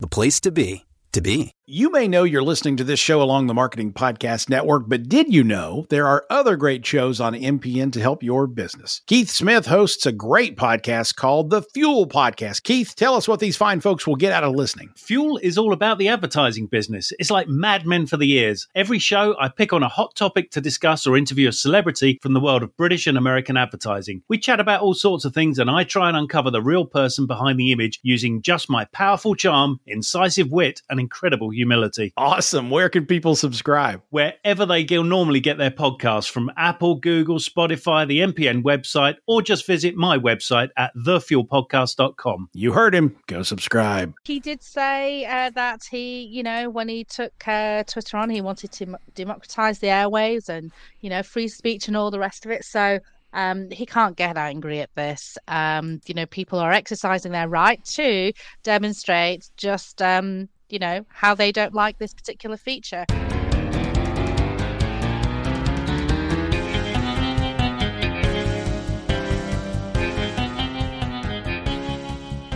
the place to be, to be. You may know you're listening to this show along the Marketing Podcast Network, but did you know there are other great shows on MPN to help your business? Keith Smith hosts a great podcast called The Fuel Podcast. Keith, tell us what these fine folks will get out of listening. Fuel is all about the advertising business. It's like Mad Men for the ears. Every show, I pick on a hot topic to discuss or interview a celebrity from the world of British and American advertising. We chat about all sorts of things, and I try and uncover the real person behind the image using just my powerful charm, incisive wit, and incredible humility. Awesome. Where can people subscribe? Wherever they go, normally get their podcasts from Apple, Google, Spotify, the MPN website, or just visit my website at thefuelpodcast.com. You heard him. Go subscribe. He did say uh, that he, you know, when he took uh, Twitter on, he wanted to democratize the airwaves and, you know, free speech and all the rest of it. So, um, he can't get angry at this. Um, you know, people are exercising their right to demonstrate just um, you know, how they don't like this particular feature.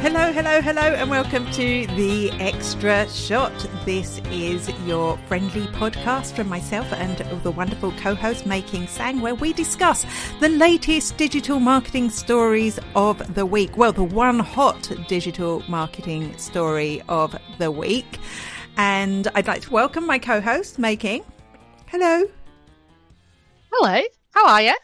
Hello, hello, hello, and welcome to the Extra Shot. This is your friendly podcast from myself and the wonderful co host May King Tsang, where we discuss the latest digital marketing stories of the week. Well, the one hot digital marketing story of the week. And I'd like to welcome my co host, May King. Hello. Hello. How are you?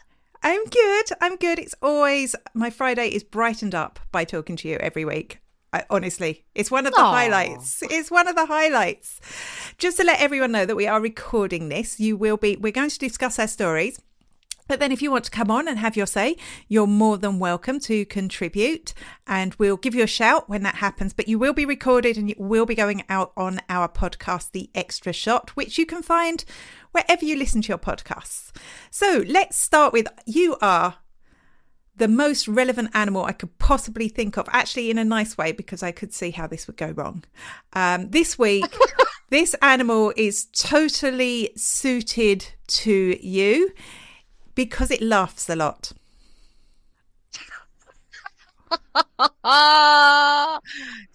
I'm good. I'm good. It's always my Friday is brightened up by talking to you every week. I, honestly, it's one of the Aww. highlights. It's one of the highlights. Just to let everyone know that we are recording this, you will be. We're going to discuss our stories. But then, if you want to come on and have your say, you're more than welcome to contribute. And we'll give you a shout when that happens. But you will be recorded and it will be going out on our podcast, The Extra Shot, which you can find wherever you listen to your podcasts. So let's start with you are the most relevant animal I could possibly think of, actually, in a nice way, because I could see how this would go wrong. Um, this week, this animal is totally suited to you because it laughs a lot.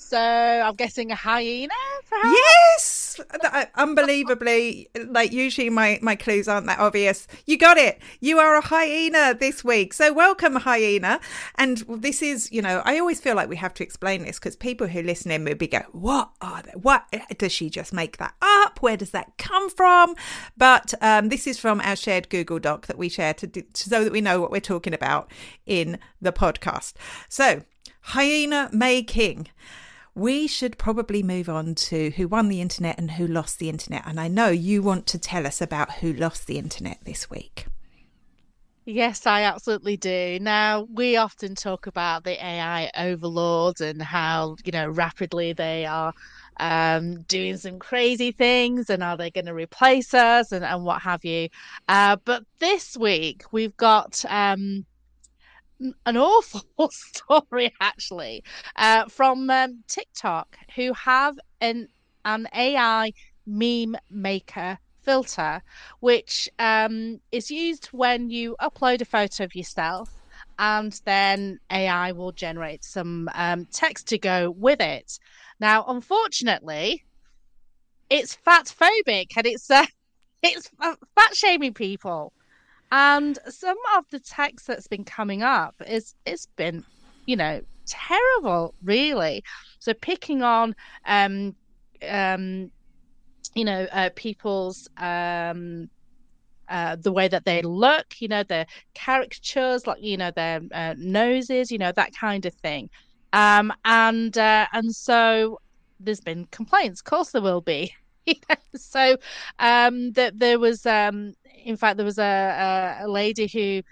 so I'm guessing a hyena, perhaps? Yes, unbelievably. Like usually, my my clues aren't that obvious. You got it. You are a hyena this week. So welcome, hyena. And this is, you know, I always feel like we have to explain this because people who listen in maybe go, "What are they? What does she just make that up? Where does that come from?" But um, this is from our shared Google Doc that we share to do, so that we know what we're talking about in the podcast. So hyena May King we should probably move on to who won the internet and who lost the internet. And I know you want to tell us about who lost the internet this week. Yes, I absolutely do. Now, we often talk about the AI overlords and how, you know, rapidly they are um, doing some crazy things and are they going to replace us and, and what have you. Uh, but this week, we've got. Um, an awful story actually uh, from um, TikTok who have an an AI meme maker filter, which um, is used when you upload a photo of yourself, and then AI will generate some um, text to go with it. Now, unfortunately, it's fat phobic and it's uh, it's fat shaming people. And some of the text that's been coming up is it's been, you know, terrible, really. So picking on um um you know, uh, people's um, uh, the way that they look, you know, their caricatures, like you know, their uh, noses, you know, that kind of thing. Um, and uh, and so there's been complaints. Of course, there will be. so um, that there was, um, in fact, there was a, a, a lady who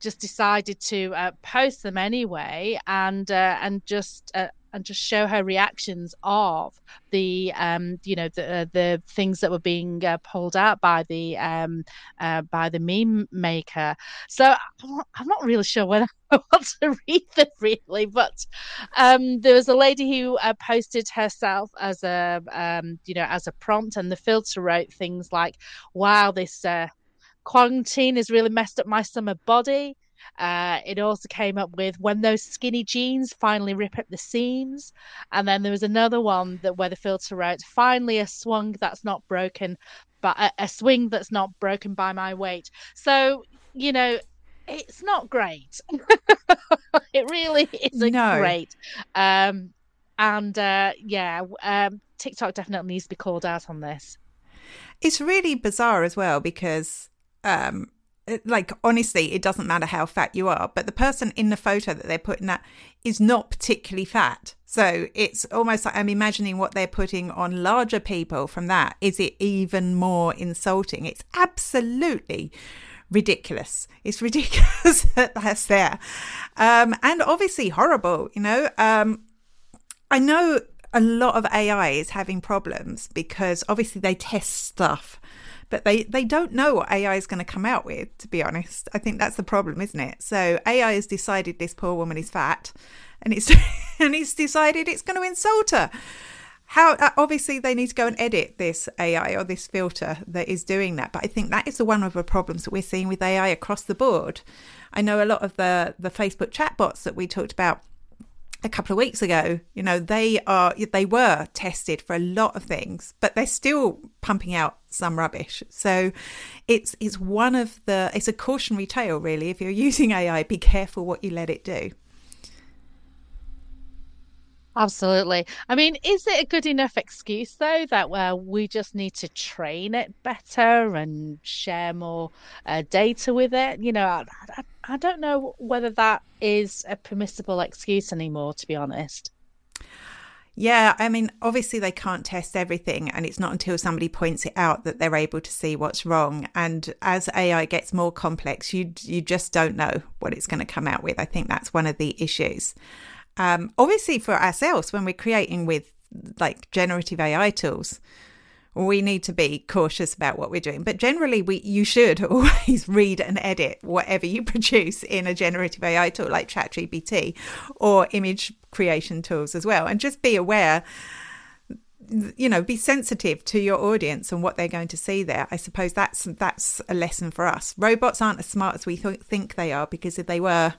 just decided to uh, post them anyway, and uh, and just uh, and just show her reactions of the um, you know the uh, the things that were being uh, pulled out by the um, uh, by the meme maker. So I'm not really sure whether I want to read them really, but um, there was a lady who uh, posted herself as a um, you know as a prompt, and the filter wrote things like, "Wow, this." Uh, quarantine has really messed up my summer body. Uh, it also came up with when those skinny jeans finally rip up the seams, and then there was another one that where the filter wrote, "Finally a swung that's not broken, but a, a swing that's not broken by my weight." So you know, it's not great. it really isn't no. great. Um, and uh, yeah, um, TikTok definitely needs to be called out on this. It's really bizarre as well because um, like honestly it doesn't matter how fat you are but the person in the photo that they're putting that is not particularly fat. So it's almost like i'm imagining what they're putting on larger people from that. Is it even more insulting? It's absolutely ridiculous. It's ridiculous that that's there. Um, and obviously horrible you know? Um, i know a lot of ai is having problems because obviously they test stuff but they they don't know what AI is going to come out with. To be honest, I think that's the problem, isn't it? So AI has decided this poor woman is fat, and it's and it's decided it's going to insult her. How uh, obviously they need to go and edit this AI or this filter that is doing that. But I think that is the one of the problems that we're seeing with AI across the board. I know a lot of the the Facebook chatbots that we talked about a couple of weeks ago you know they are they were tested for a lot of things but they're still pumping out some rubbish. So it's it's one of the it's a cautionary tale really. If you're using ai be careful what you let it do Absolutely. I mean, is it a good enough excuse though that well, we just need to train it better and share more uh, data with it? You know, I, I, I don't know whether that is a permissible excuse anymore, to be honest. Yeah, I mean, obviously they can't test everything, and it's not until somebody points it out that they're able to see what's wrong. And as AI gets more complex, you you just don't know what it's going to come out with. I think that's one of the issues. Um, obviously, for ourselves, when we're creating with like generative AI tools, we need to be cautious about what we're doing. But generally, we you should always read and edit whatever you produce in a generative AI tool like ChatGPT or image creation tools as well, and just be aware. You know, be sensitive to your audience and what they're going to see there. I suppose that's that's a lesson for us. Robots aren't as smart as we th- think they are because if they were,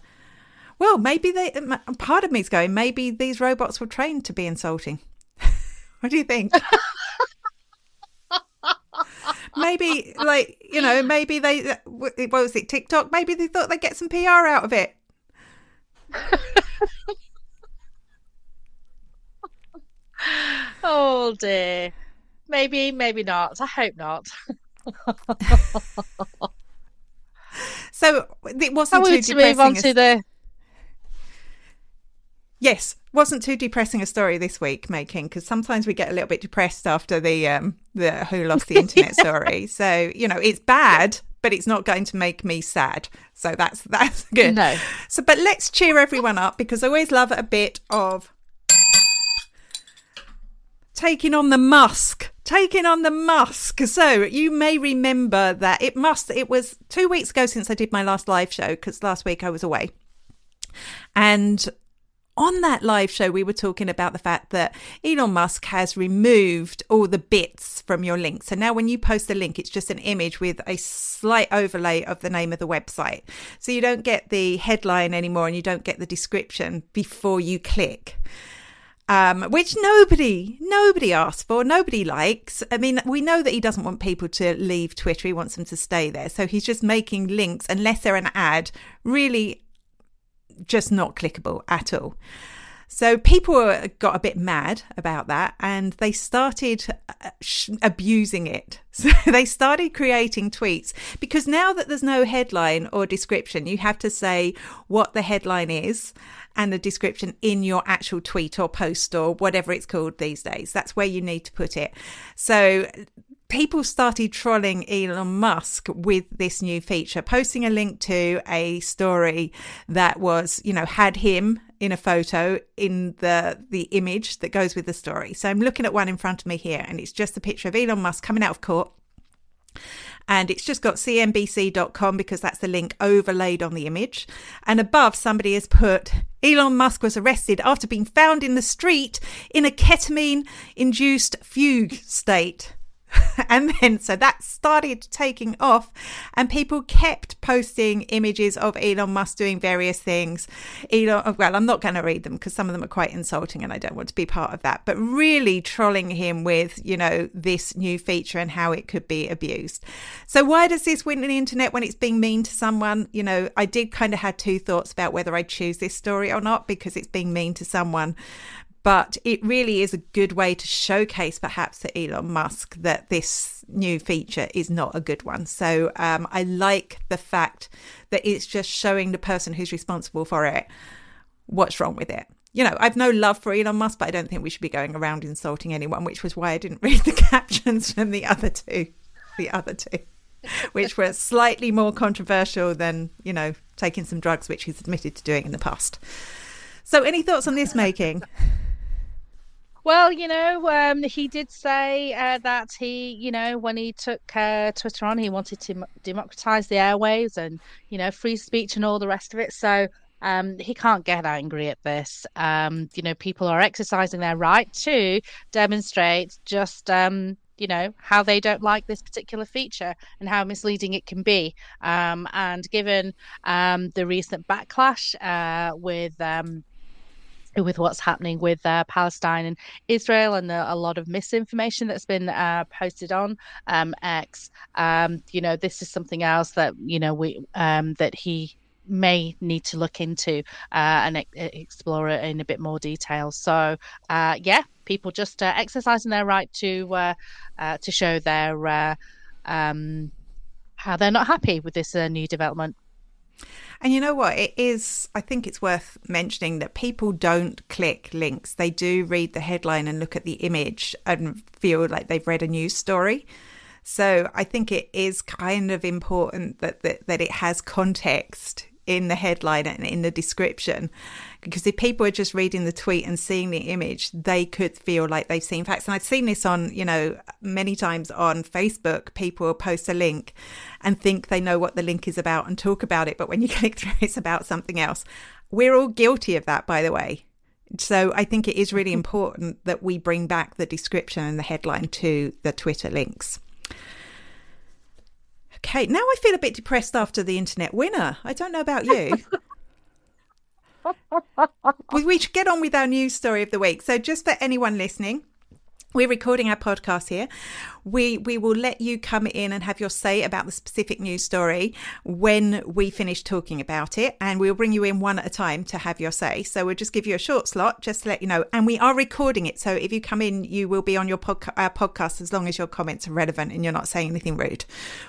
well, maybe they. Part of me is going. Maybe these robots were trained to be insulting. what do you think? maybe, like you know, maybe they. Uh, what was it? TikTok. Maybe they thought they'd get some PR out of it. oh dear. Maybe, maybe not. I hope not. so it wasn't too to move on to the Yes, wasn't too depressing a story this week May King because sometimes we get a little bit depressed after the um the who lost the internet story. So you know it's bad, but it's not going to make me sad. So that's that's good. No. So, but let's cheer everyone up because I always love a bit of taking on the Musk. Taking on the Musk. So you may remember that it must. It was two weeks ago since I did my last live show because last week I was away, and on that live show, we were talking about the fact that Elon Musk has removed all the bits from your link. So now when you post a link, it's just an image with a slight overlay of the name of the website. So you don't get the headline anymore and you don't get the description before you click. Um, which nobody, nobody asked for, nobody likes. I mean, we know that he doesn't want people to leave Twitter. He wants them to stay there. So he's just making links, unless they're an ad, really just not clickable at all. So people got a bit mad about that and they started uh, abusing it. So they started creating tweets because now that there's no headline or description, you have to say what the headline is and the description in your actual tweet or post or whatever it's called these days. That's where you need to put it. So people started trolling Elon Musk with this new feature, posting a link to a story that was, you know, had him in a photo in the the image that goes with the story. So I'm looking at one in front of me here, and it's just a picture of Elon Musk coming out of court. And it's just got cnbc.com because that's the link overlaid on the image. And above, somebody has put Elon Musk was arrested after being found in the street in a ketamine induced fugue state. and then so that started taking off and people kept posting images of Elon Musk doing various things. Elon oh, well I'm not going to read them because some of them are quite insulting and I don't want to be part of that but really trolling him with you know this new feature and how it could be abused. So why does this win the internet when it's being mean to someone? You know I did kind of had two thoughts about whether I choose this story or not because it's being mean to someone but it really is a good way to showcase, perhaps, to Elon Musk that this new feature is not a good one. So um, I like the fact that it's just showing the person who's responsible for it what's wrong with it. You know, I've no love for Elon Musk, but I don't think we should be going around insulting anyone, which was why I didn't read the captions from the other two. The other two which were slightly more controversial than, you know, taking some drugs, which he's admitted to doing in the past. So, any thoughts on this May King? Well, you know, um, he did say uh, that he, you know, when he took uh, Twitter on, he wanted to democratize the airwaves and, you know, free speech and all the rest of it. So um, he can't get angry at this. Um, you know, people are exercising their right to demonstrate just, um, you know, how they don't like this particular feature and how misleading it can be. Um, and given um, the recent backlash uh, with, with what's happening with uh, Palestine and Israel and the, a lot of misinformation that's been uh, posted on um, X. Um, you know, this is something else that you know we um, that he may need to look into uh, and e- explore it in a bit more detail. So, uh, yeah, people just uh, exercising their right to uh, to show their um, how they're not happy with this new development. And you know what? It is, I think it's worth mentioning that people don't click links. They do read the headline and look at the image and feel like they've read a news story. So I think it is kind of important that, that, that it has context in the headline and in the description. Because if people are just reading the tweet and seeing the image, they could feel like they've seen facts. And I've seen this on, you know, many times on Facebook. People post a link and think they know what the link is about and talk about it. But when you click through, it's about something else. We're all guilty of that, by the way. So I think it is really mm-hmm. important that we bring back the description and the headline to the Twitter links. Okay, now I feel a bit depressed after the internet winner. I don't know about you. we should get on with our news story of the week. So, just for anyone listening, we're recording our podcast here. We we will let you come in and have your say about the specific news story when we finish talking about it, and we'll bring you in one at a time to have your say. So we'll just give you a short slot just to let you know, and we are recording it. So if you come in, you will be on your podca- our podcast as long as your comments are relevant and you're not saying anything rude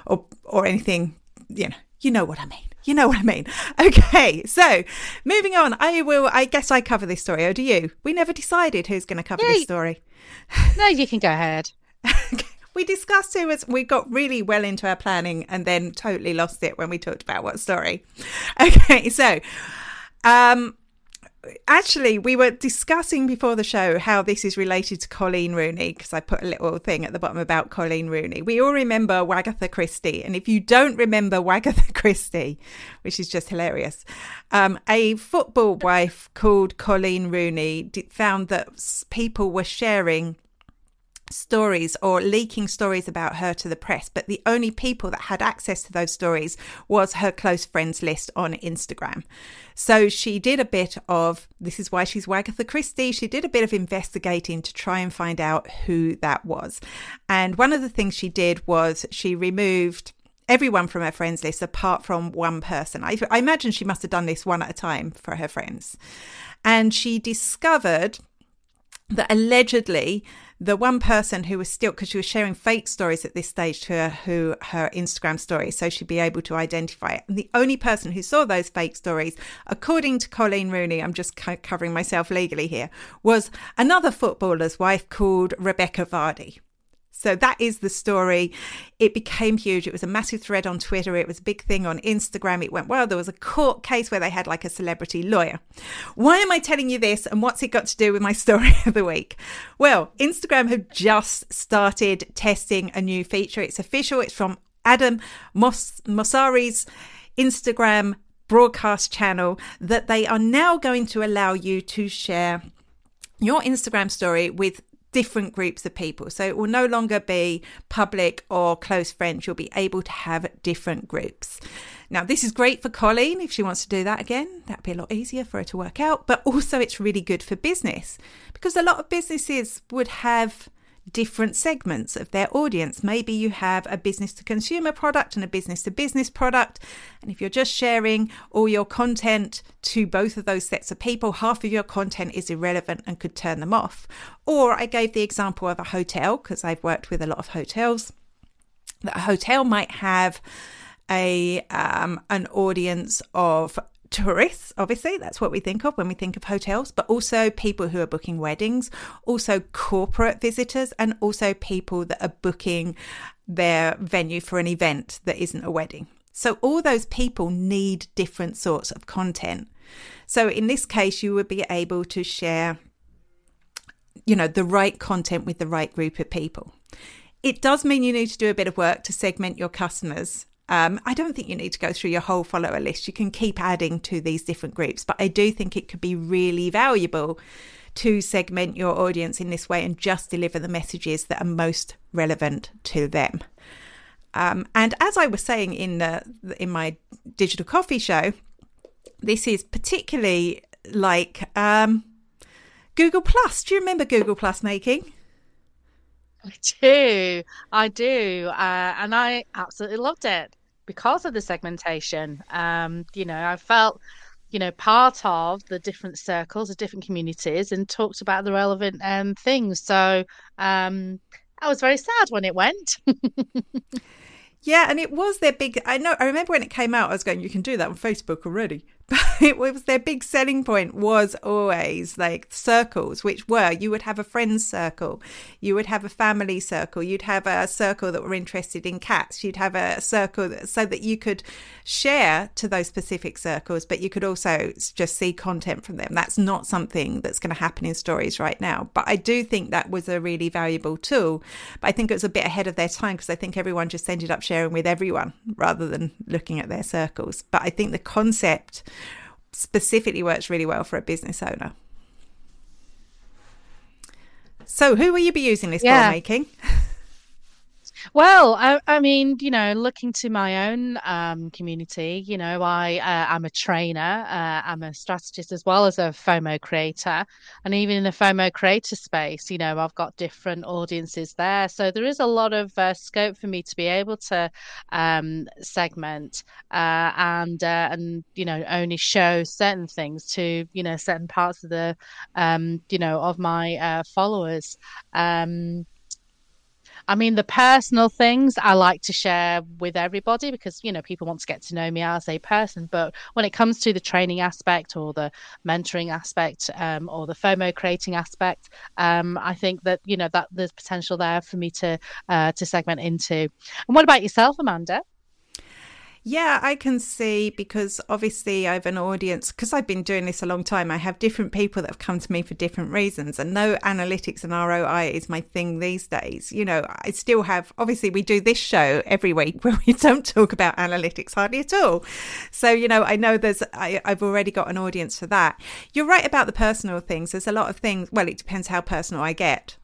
or or anything. You know, you know what I mean. You know what I mean. Okay, so moving on. I will. I guess I cover this story. Or do you? We never decided who's going to cover this story. No, you can go ahead. we discussed who was. we got really well into our planning and then totally lost it when we talked about what story. Okay, so um actually we were discussing before the show how this is related to Colleen Rooney because I put a little thing at the bottom about Colleen Rooney. We all remember Wagatha Christie, and if you don't remember Wagatha Christie, which is just hilarious, um, a football wife called Colleen Rooney found that people were sharing stories or leaking stories about her to the press, but the only people that had access to those stories was her close friends list on Instagram. So she did a bit of this is why she's Wagatha Christie. She did a bit of investigating to try and find out who that was. And one of the things she did was she removed everyone from her friends list apart from one person. I, I imagine she must have done this one at a time for her friends. and she discovered that allegedly the one person who was still because she was sharing fake stories at this stage to her who her Instagram story, so she'd be able to identify it. And the only person who saw those fake stories, according to Colleen Rooney, I'm just covering myself legally here, was another footballer's wife called Rebecca Vardy. So that is the story. It became huge. It was a massive thread on Twitter. It was a big thing on Instagram. It went well. There was a court case where they had like a celebrity lawyer. Why am I telling you this and what's it got to do with my story of the week? Well, Instagram have just started testing a new feature. It's official. It's from Adam Moss- Mosseri's Instagram broadcast channel that they are now going to allow you to share your Instagram story with different groups of people. So it will no longer be public or close friends. You'll be able to have different groups. Now, this is great for Colleen if she wants to do that again. That'd be a lot easier for her to work out. But also, it's really good for business because a lot of businesses would have different segments of their audience. Maybe you have a business to consumer product and a business to business product. And if you're just sharing all your content to both of those sets of people, half of your content is irrelevant and could turn them off. Or I gave the example of a hotel because I've worked with a lot of hotels. That a hotel might have a um, an audience of tourists, obviously, that's what we think of when we think of hotels, but also people who are booking weddings, also corporate visitors, and also people that are booking their venue for an event that isn't a wedding. So, all those people need different sorts of content. So, in this case, you would be able to share, you know, the right content with the right group of people. It does mean you need to do a bit of work to segment your customers um, I don't think you need to go through your whole follower list. You can keep adding to these different groups, but I do think it could be really valuable to segment your audience in this way and just deliver the messages that are most relevant to them. Um, and as I was saying in the in my digital coffee show, this is particularly like um, Google Plus. Do you remember Google Plus May King? I do, I do, uh, and I absolutely loved it because of the segmentation. Um, you know, I felt, you know, part of the different circles, the different communities, and talked about the relevant um, things. So um, I was very sad when it went. yeah, and it was their big. I know. I remember when it came out, I was going, "You can do that on Facebook already." it was their big selling point was always like circles which were you would have a friends circle you would have a family circle you'd have a circle that were interested in cats you'd have a circle that, so that you could share to those specific circles but you could also just see content from them. That's not something that's going to happen in stories right now but i do think that was a really valuable tool but i think it was a bit ahead of their time because i think everyone just ended up sharing with everyone rather than looking at their circles. But i think the concept specifically works really well for a business owner. So, who will you be using this yeah. for May King? Well, I, I, mean, you know, looking to my own um, community, you know, I uh, I'm a trainer, uh, I'm a strategist as well as a FOMO creator, and even in the FOMO creator space, you know, I've got different audiences there, so there is a lot of uh, scope for me to be able to um, segment uh, and uh, and you know only show certain things to you know certain parts of the um, you know of my uh, followers. Um, I mean, the personal things I like to share with everybody because, you know, people want to get to know me as a person. But when it comes to the training aspect or the mentoring aspect um, or the FOMO creating aspect, um, I think that, you know, that there's potential there for me to, uh, to segment into. And what about yourself, Amanda? Yeah, I can see because obviously I have an audience because I've been doing this a long time. I have different people that have come to me for different reasons, and no analytics and ROI is my thing these days. You know, I still have obviously we do this show every week where we don't talk about analytics hardly at all. So you know, I know there's I, I've already got an audience for that. You're right about the personal things. There's a lot of things. Well, it depends how personal I get.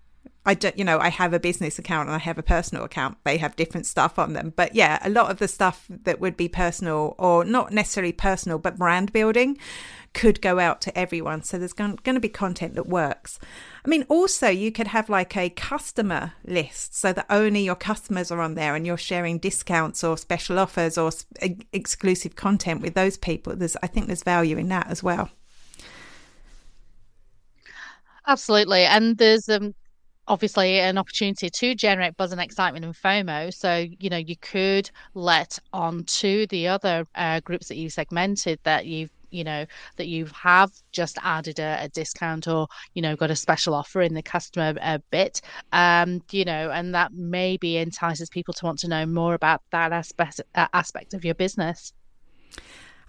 I don't, you know, I have a business account and I have a personal account. They have different stuff on them. But yeah, a lot of the stuff that would be personal or not necessarily personal, but brand building could go out to everyone. So there's going, going to be content that works. I mean, also, you could have like a customer list so that only your customers are on there and you're sharing discounts or special offers or exclusive content with those people. There's, I think there's value in that as well. Absolutely. And there's um, obviously an opportunity to generate buzz and excitement and FOMO. So, you know, you could let on to the other uh, groups that you segmented that you've you know that you have just added a, a, discount or you know got a special offer in the customer uh, bit um you know and that maybe entices people to want to know more about that aspect uh, aspect of your business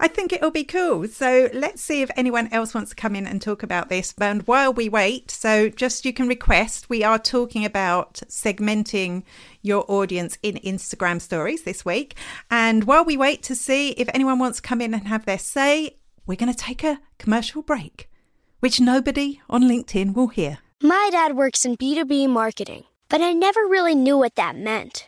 I think it'll be cool. So let's see if anyone else wants to come in and talk about this. And while we wait, so just you can request, we are talking about segmenting your audience in Instagram stories this week. And while we wait to see if anyone wants to come in and have their say, we're going to take a commercial break, which nobody on LinkedIn will hear. My dad works in B2B marketing, but I never really knew what that meant.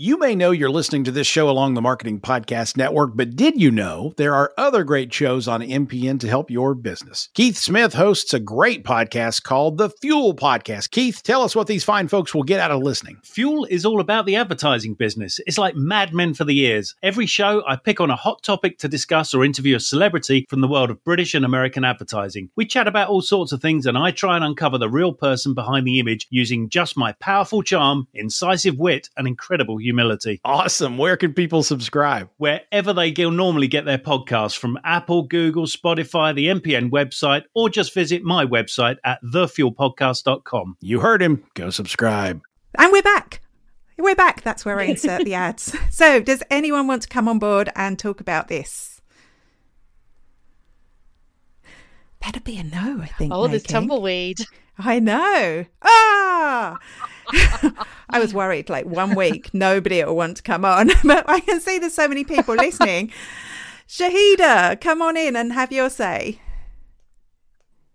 You may know you're listening to this show along the Marketing Podcast Network, but did you know there are other great shows on MPN to help your business? Keith Smith hosts a great podcast called The Fuel Podcast. Keith, tell us what these fine folks will get out of listening. Fuel is all about the advertising business. It's like Mad Men for the ears. Every show, I pick on a hot topic to discuss or interview a celebrity from the world of British and American advertising. We chat about all sorts of things, and I try and uncover the real person behind the image using just my powerful charm, incisive wit, and incredible humility. Awesome. Where can people subscribe? Wherever they go, normally get their podcasts from Apple, Google, Spotify, the MPN website, or just visit my website at thefuelpodcast.com. You heard him. Go subscribe. And we're back. We're back. That's where I insert the ads. So, does anyone want to come on board and talk about this? Better be a no, I think. Oh, there's tumbleweed. I know. Ah! I was worried like one week, nobody will want to come on, but I can see there's so many people listening. Shahida, come on in and have your say.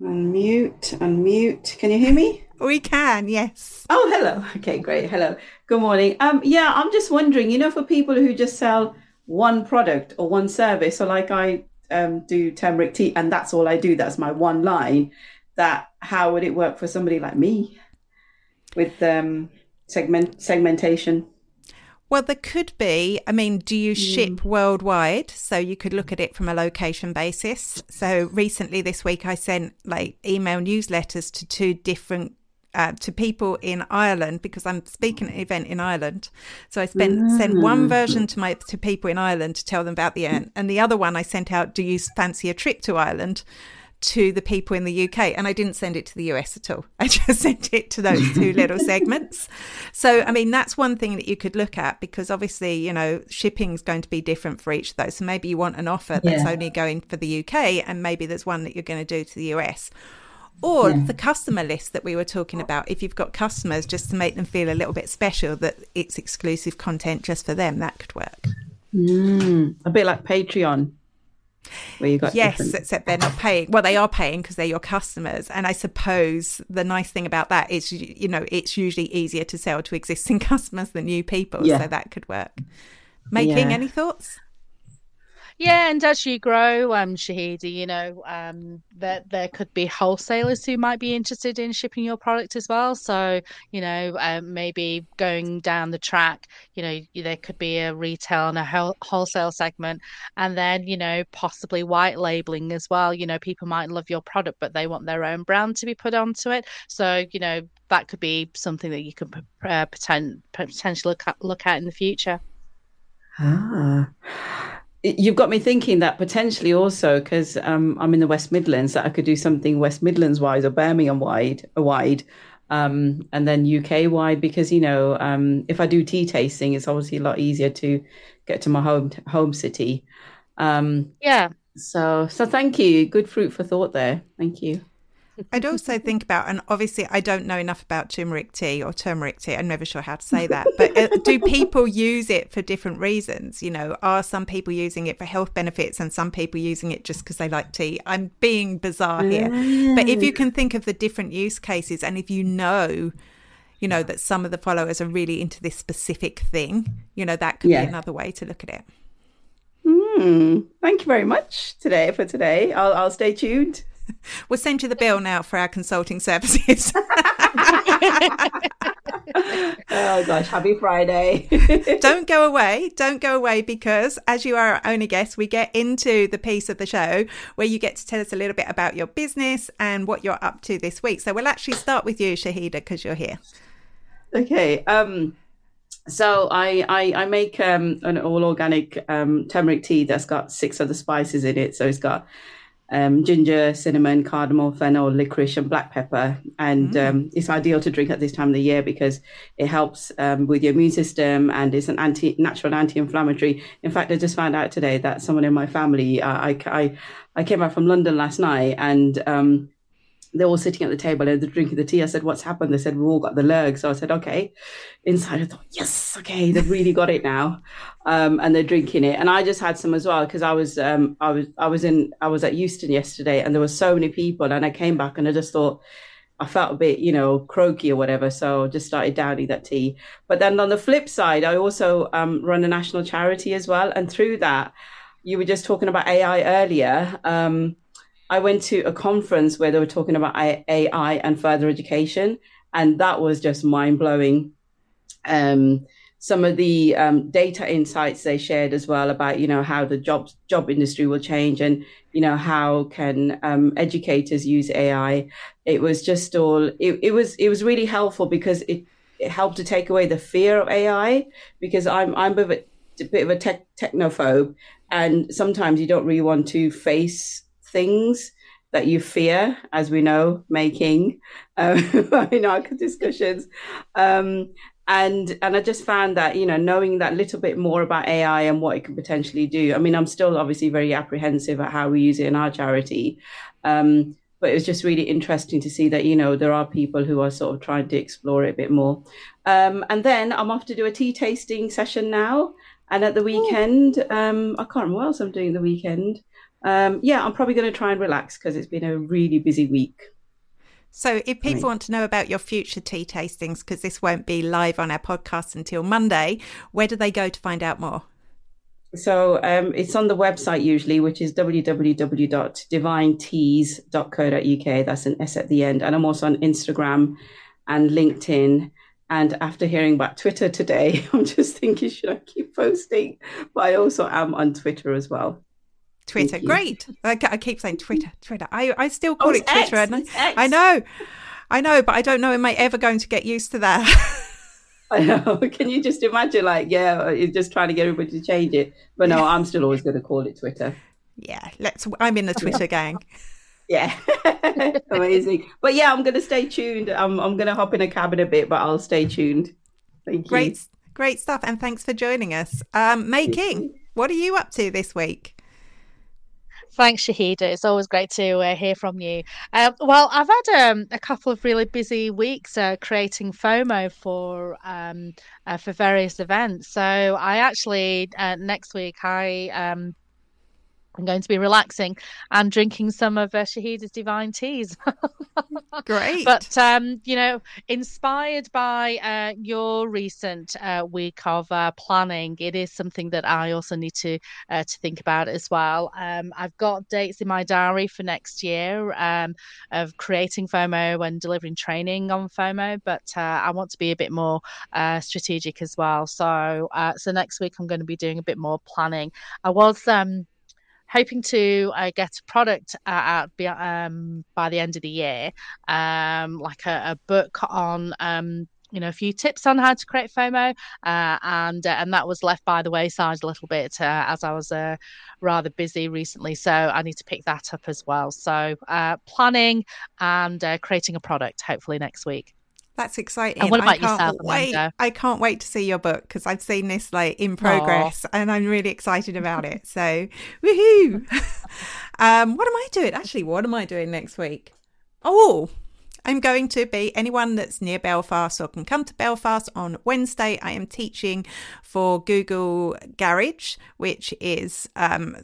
Unmute, unmute. Can you hear me? We can, yes. Oh, hello. Okay, great. Hello. Good morning. Um, yeah, I'm just wondering, you know, for people who just sell one product or one service, so like I um, do turmeric tea and that's all I do, that's my one line, that how would it work for somebody like me? With um, segment segmentation? Well, there could be. I mean, do you ship mm. worldwide? So you could look at it from a location basis. So recently this week, I sent like email newsletters to two different uh, to people in Ireland because I'm speaking at an event in Ireland. So I spent mm. sent one version to my to people in Ireland to tell them about the event, and the other one I sent out. Do you fancy a trip to Ireland? To the people in the UK. And I didn't send it to the US at all. I just sent it to those two little segments. So, I mean, that's one thing that you could look at because obviously, you know, shipping is going to be different for each of those. So maybe you want an offer that's yeah. only going for the UK and maybe there's one that you're going to do to the US. Or yeah. the customer list that we were talking about. If you've got customers, just to make them feel a little bit special, that it's exclusive content just for them, that could work. Mm, a bit like Patreon where you got yes different... except they're not paying well they are paying because they're your customers and i suppose the nice thing about that is you know it's usually easier to sell to existing customers than new people yeah. so that could work May King yeah. any thoughts yeah, and as you grow, um, Shahida, you know, um, that there could be wholesalers who might be interested in shipping your product as well. So, you know, um, maybe going down the track, you know, there could be a retail and a wholesale segment, and then, you know, possibly white labeling as well. You know, people might love your product, but they want their own brand to be put onto it. So, you know, that could be something that you could uh, potentially look at, look at in the future. Ah you've got me thinking that potentially also because um, I'm in the West Midlands that I could do something West Midlands wise or Birmingham wide, wide, um, and then UK wide because you know um, if I do tea tasting, it's obviously a lot easier to get to my home home city. Um, yeah. So so thank you. Good fruit for thought there. Thank you. I'd also think about, and obviously I don't know enough about turmeric tea or turmeric tea. I'm never sure how to say that. But uh, do people use it for different reasons? You know, are some people using it for health benefits and some people using it just because they like tea? I'm being bizarre here. But if you can think of the different use cases and if you know, you know, that some of the followers are really into this specific thing, you know, that could yeah. be another way to look at it. Mm, thank you very much today for today. I'll, I'll stay tuned. We'll send you the bill now for our consulting services. oh gosh, happy Friday. Don't go away. Don't go away because, as you are our only guest, we get into the piece of the show where you get to tell us a little bit about your business and what you're up to this week. So we'll actually start with you, Shahida, because you're here. Okay. Um, so I, I, I make um, an all organic um, turmeric tea that's got six other spices in it. So it's got um, ginger, cinnamon, cardamom, fennel, licorice, and black pepper. And mm. um, it's ideal to drink at this time of the year because it helps um, with your immune system and it's an anti natural anti-inflammatory. In fact, I just found out today that someone in my family, uh, I, I, I came back from London last night and um, they're all sitting at the table and they're drinking the tea. I said, What's happened? They said, We've all got the lurg. So I said, Okay. Inside, I thought, Yes, okay, they've really got it now. Um, and they're drinking it. And I just had some as well because I was um, I was I was in I was at Euston yesterday and there were so many people and I came back and I just thought I felt a bit, you know, croaky or whatever. So I just started downing that tea. But then on the flip side, I also um, run a national charity as well. And through that, you were just talking about AI earlier. Um, I went to a conference where they were talking about AI and further education, and that was just mind blowing. Um, some of the um, data insights they shared as well about you know how the job job industry will change and you know how can um, educators use AI. It was just all it, it was it was really helpful because it, it helped to take away the fear of AI because I'm I'm a bit, a bit of a tech, technophobe and sometimes you don't really want to face things that you fear, as we know, May King um, in our discussions. Um, and and I just found that you know knowing that little bit more about AI and what it can potentially do. I mean, I'm still obviously very apprehensive at how we use it in our charity, um, but it was just really interesting to see that you know there are people who are sort of trying to explore it a bit more. Um, and then I'm off to do a tea tasting session now, and at the weekend, um, I can't remember what else I'm doing the weekend um, yeah, I'm probably going to try and relax because it's been a really busy week. So, if people right. want to know about your future tea tastings, because this won't be live on our podcast until Monday, where do they go to find out more? So, um, it's on the website usually, which is www.divineteas.co.uk. That's an S at the end. And I'm also on Instagram and LinkedIn. And after hearing about Twitter today, I'm just thinking, should I keep posting? But I also am on Twitter as well. Twitter, great. I, I, keep saying Twitter, Twitter. I, I still call oh, it Twitter. X, I, I know, I know, but I don't know. Am I ever going to get used to that? I know. Can you just imagine, like, yeah, you're just trying to get everybody to change it, but no, I'm still always going to call it Twitter. Yeah, let's. I'm in the Twitter gang. Yeah, amazing. But yeah, I'm going to stay tuned. I'm I'm going to hop in a cab in a bit, but I'll stay tuned. Thank you. Great, great stuff, and thanks for joining us. Um, May King, what are you up to this week? Thanks, Shahida. It's always great to uh, hear from you. Um, well, I've had um, a couple of really busy weeks uh, creating FOMO for um, uh, for various events. So I actually uh, next week I um, I'm going to be relaxing and drinking some of uh, Shahida's divine teas. Great. But, um, you know, inspired by uh, your recent uh, week of uh, planning, it is something that I also need to uh, to think about as well. Um, I've got dates in my diary for next year um, of creating FOMO and delivering training on FOMO, but uh, I want to be a bit more strategic as well. So, so next week I'm going to be doing a bit more planning. I was um, hoping to uh, get a product uh, out um, by the end of the year, um, like a, a, book on. Um, you know, a few tips on how to create FOMO, uh, and uh, and that was left by the wayside a little bit uh, as I was rather busy recently. So I need to pick that up as well. So planning and creating a product, hopefully next week. That's exciting. And what about I can't yourself, wait. Amanda? I can't wait to see your book because I've seen this like in progress and I'm really excited about it. So, woohoo! um, what am I doing? Actually, what am I doing next week? Oh, I'm going to be anyone that's near Belfast or can come to Belfast on Wednesday. I am teaching for Google Garage, which is, um,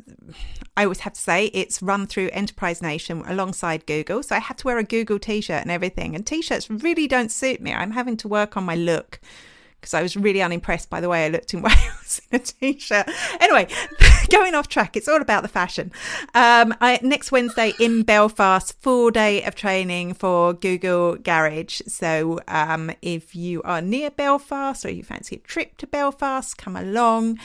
I always have to say, it's run through Enterprise Nation alongside Google. So I have to wear a Google t shirt and everything. And t shirts really don't suit me. I'm having to work on my look because I was really unimpressed by the way I looked in Wales in a t-shirt. Anyway, going off track, it's all about the fashion. Um, I, next Wednesday in Belfast, full day of training for Google Garage. So um, if you are near Belfast or you fancy a trip to Belfast, come along.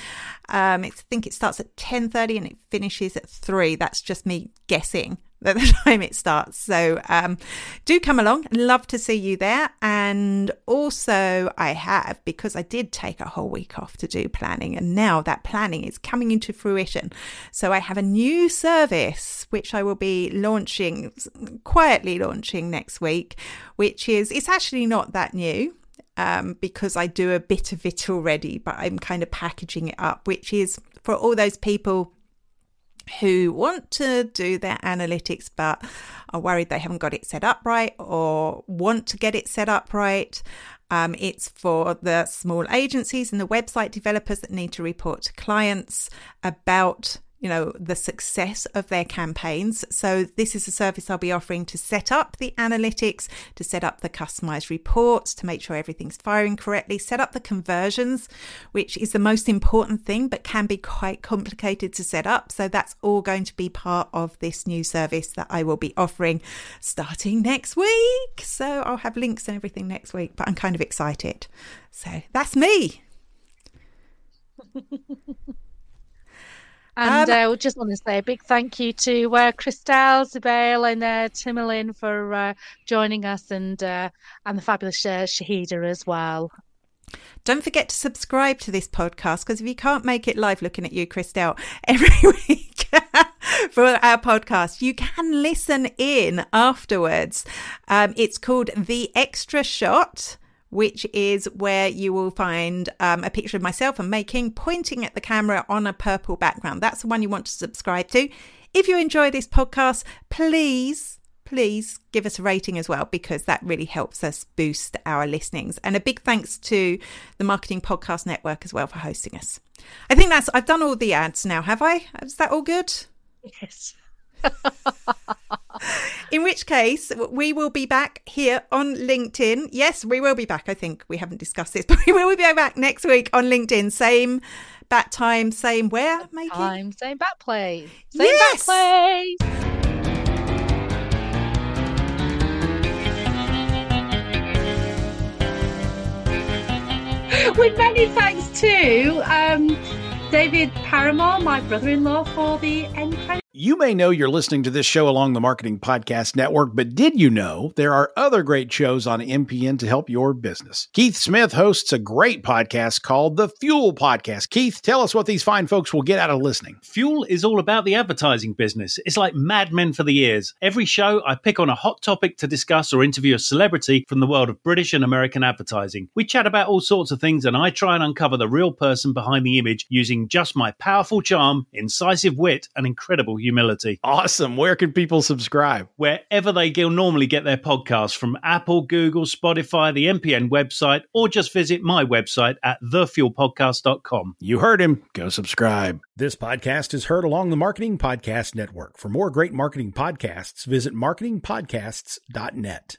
Um, I think it starts at ten thirty and it finishes at three. That's just me guessing at the time it starts. So um, do come along. Love to see you there. And also, I have, because I did take a whole week off to do planning, and now that planning is coming into fruition. So I have a new service which I will be launching, quietly launching next week, which is, it's actually not that new. Um, because I do a bit of it already, but I'm kind of packaging it up, which is for all those people who want to do their analytics but are worried they haven't got it set up right or want to get it set up right. Um, it's for the small agencies and the website developers that need to report to clients about you know the success of their campaigns. So this is a service i'll be offering to set up the analytics to set up the customized reports to make sure everything's firing correctly set up the conversions which is the most important thing but can be quite complicated to set up. So that's all going to be part of this new service that i will be offering starting next week. So i'll have links and everything next week but i'm kind of excited. So that's me And Um, uh, just want to say a big thank you to uh, Christelle, Zabel, and uh, for uh, joining us, and uh, and the fabulous uh, Shahida as well. Don't forget to subscribe to this podcast because if you can't make it live, looking at you, Christelle, every week for our podcast, you can listen in afterwards. Um, it's called The Extra Shot. Which is where you will find um, a picture of myself and May King pointing at the camera on a purple background. That's the one you want to subscribe to. If you enjoy this podcast, please please give us a rating as well because that really helps us boost our listenings. And a big thanks to the Marketing Podcast Network as well for hosting us. I think that's I've done all the ads now, have I? Is that all good? Yes. In which case, we will be back here on LinkedIn. Yes, we will be back. I think we haven't discussed this, but we will be back next week on LinkedIn. Same bat time, same where, Mikey? Time, same bat play. Same Yes! back play. With many thanks to um, David Paramore, my brother-in-law, for the end credits. You may know you're listening to this show along the Marketing Podcast Network, but did you know there are other great shows on MPN to help your business? Keith Smith hosts a great podcast called The Fuel Podcast. Keith, tell us what these fine folks will get out of listening. Fuel is all about the advertising business. It's like Mad Men for the ears. Every show, I pick on a hot topic to discuss or interview a celebrity from the world of British and American advertising. We chat about all sorts of things, and I try and uncover the real person behind the image using just my powerful charm, incisive wit, and incredible humility. Awesome. Where can people subscribe? Wherever they go, normally get their podcasts from Apple, Google, Spotify, the MPN website, or just visit my website at thefuelpodcast.com. You heard him. Go subscribe. This podcast is heard along the Marketing Podcast Network. For more great marketing podcasts, visit marketingpodcasts.net.